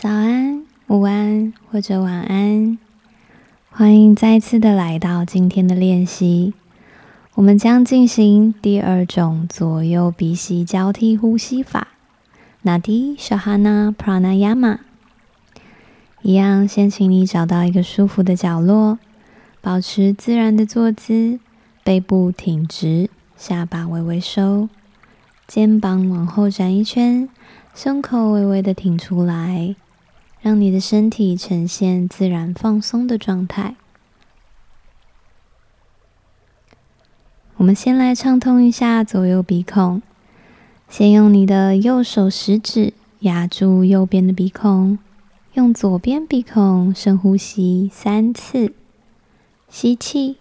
早安、午安或者晚安，欢迎再次的来到今天的练习。我们将进行第二种左右鼻息交替呼吸法，Nadi Shodhana Pranayama。一样，先请你找到一个舒服的角落，保持自然的坐姿，背部挺直，下巴微微收，肩膀往后展一圈，胸口微微的挺出来，让你的身体呈现自然放松的状态。我们先来畅通一下左右鼻孔，先用你的右手食指压住右边的鼻孔，用左边鼻孔深呼吸三次，吸气，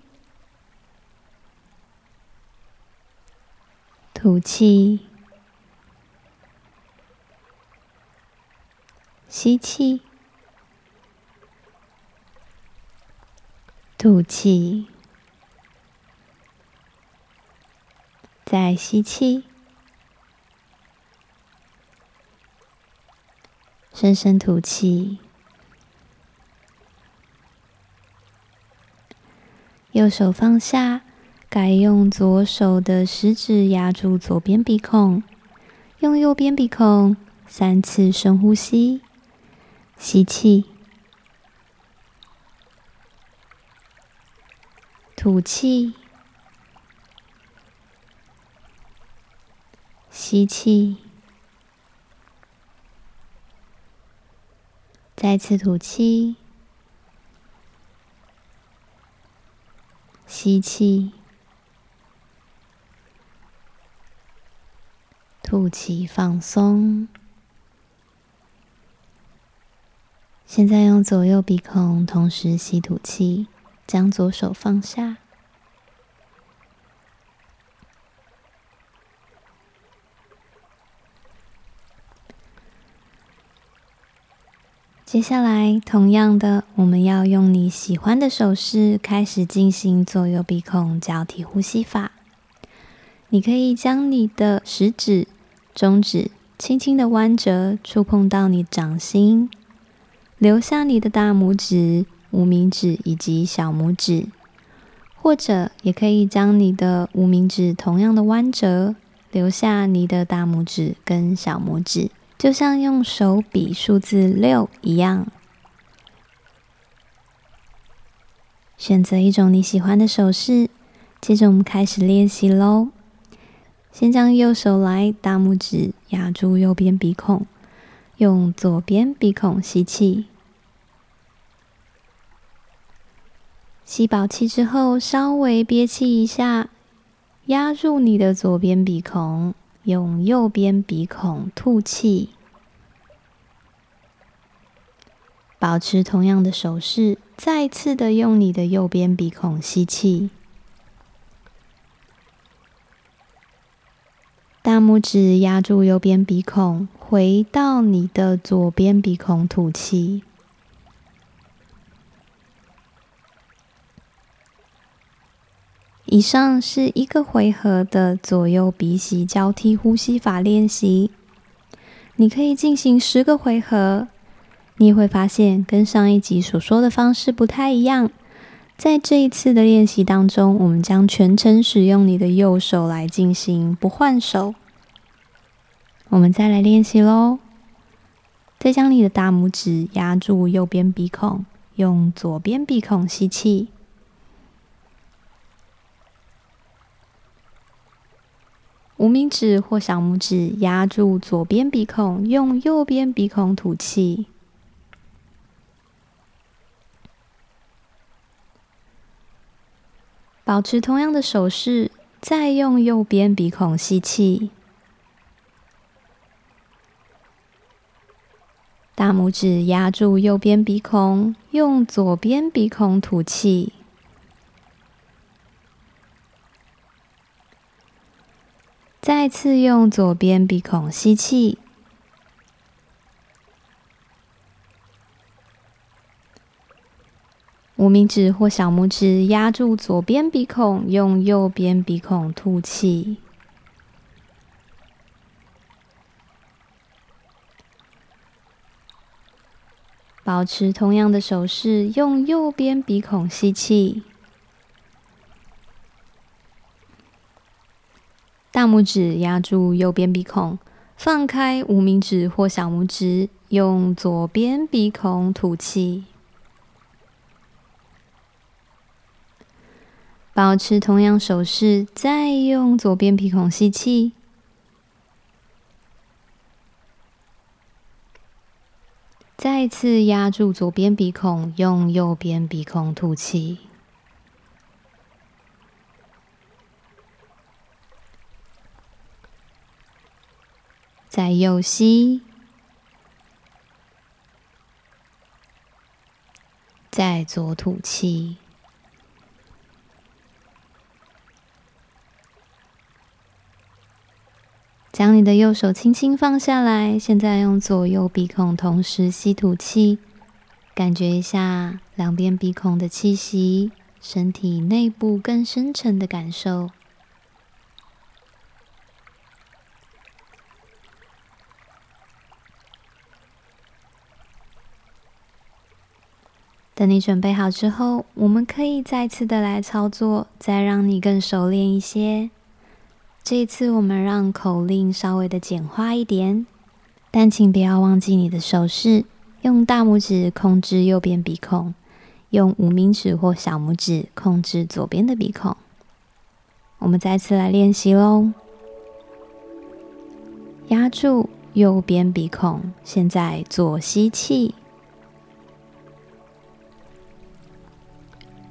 吐气，吸气，吐气。再吸气，深深吐气。右手放下，改用左手的食指压住左边鼻孔，用右边鼻孔三次深呼吸，吸气，吐气。吸气，再次吐气，吸气，吐气，放松。现在用左右鼻孔同时吸吐气，将左手放下。接下来，同样的，我们要用你喜欢的手势开始进行左右鼻孔交替呼吸法。你可以将你的食指、中指轻轻的弯折，触碰到你掌心，留下你的大拇指、无名指以及小拇指，或者也可以将你的无名指同样的弯折，留下你的大拇指跟小拇指。就像用手比数字六一样，选择一种你喜欢的手势。接着我们开始练习喽。先将右手来，大拇指压住右边鼻孔，用左边鼻孔吸气。吸饱气之后，稍微憋气一下，压住你的左边鼻孔。用右边鼻孔吐气，保持同样的手势，再次的用你的右边鼻孔吸气，大拇指压住右边鼻孔，回到你的左边鼻孔吐气。以上是一个回合的左右鼻息交替呼吸法练习，你可以进行十个回合。你也会发现跟上一集所说的方式不太一样。在这一次的练习当中，我们将全程使用你的右手来进行，不换手。我们再来练习喽。再将你的大拇指压住右边鼻孔，用左边鼻孔吸气。无名指或小拇指压住左边鼻孔，用右边鼻孔吐气。保持同样的手势，再用右边鼻孔吸气。大拇指压住右边鼻孔，用左边鼻孔吐气。再次用左边鼻孔吸气，无名指或小拇指压住左边鼻孔，用右边鼻孔吐气。保持同样的手势，用右边鼻孔吸气，大拇指压住右边鼻孔，放开无名指或小拇指，用左边鼻孔吐气。保持同样手势，再用左边鼻孔吸气。再次压住左边鼻孔，用右边鼻孔吐气。再右吸，再左吐气。将你的右手轻轻放下来，现在用左右鼻孔同时吸吐气，感觉一下两边鼻孔的气息，身体内部更深沉的感受。等你准备好之后，我们可以再次的来操作，再让你更熟练一些。这一次，我们让口令稍微的简化一点，但请不要忘记你的手势，用大拇指控制右边鼻孔，用无名指或小拇指控制左边的鼻孔。我们再次来练习喽，压住右边鼻孔，现在左吸气，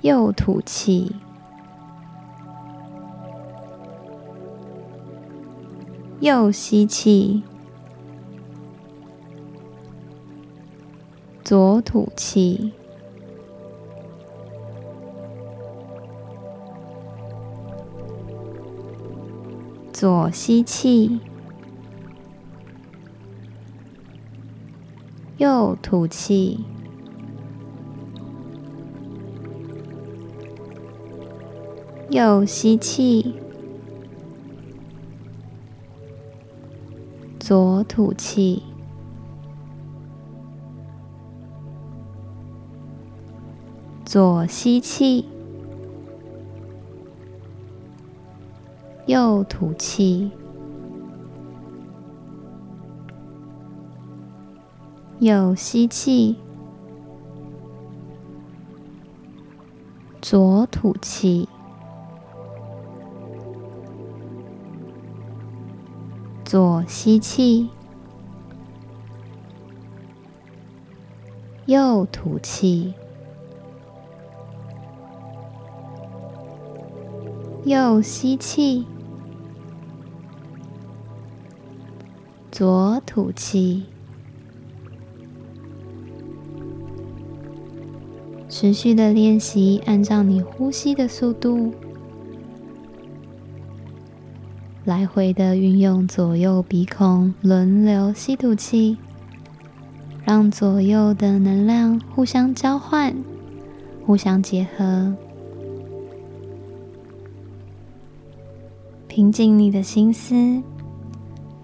右吐气。右吸气，左吐气，左吸气，右吐气，右吸气。左吐气，左吸气，右吐气，右吸气，左吐气。左吸气，右吐气，右吸气，左吐气，持续的练习，按照你呼吸的速度。来回的运用左右鼻孔轮流吸吐气，让左右的能量互相交换、互相结合，平静你的心思，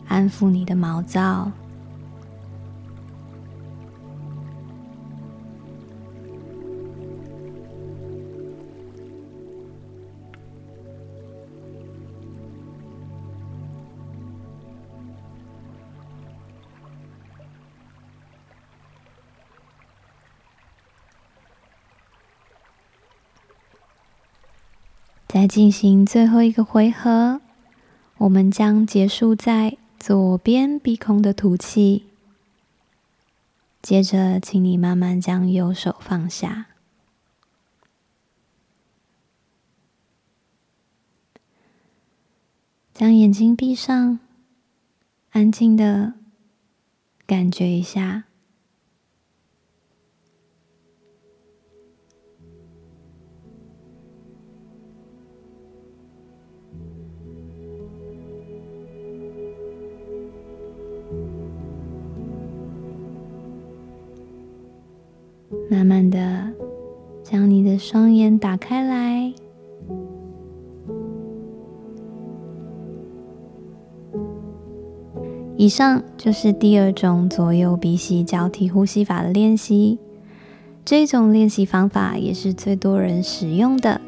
安抚你的毛躁。再进行最后一个回合，我们将结束在左边鼻孔的吐气。接着，请你慢慢将右手放下，将眼睛闭上，安静的感觉一下。慢慢的，将你的双眼打开来，以上就是第二种左右鼻息交替呼吸法的练习。这种练习方法也是最多人使用的。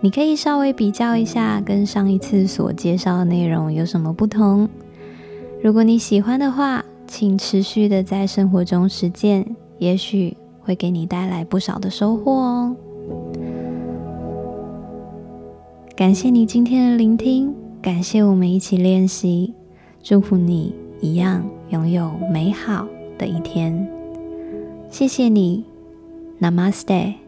你可以稍微比较一下，跟上一次所介绍的内容有什么不同。如果你喜欢的话，请持续的在生活中实践，也许会给你带来不少的收获哦。感谢你今天的聆听，感谢我们一起练习，祝福你一样拥有美好的一天。谢谢你，Namaste。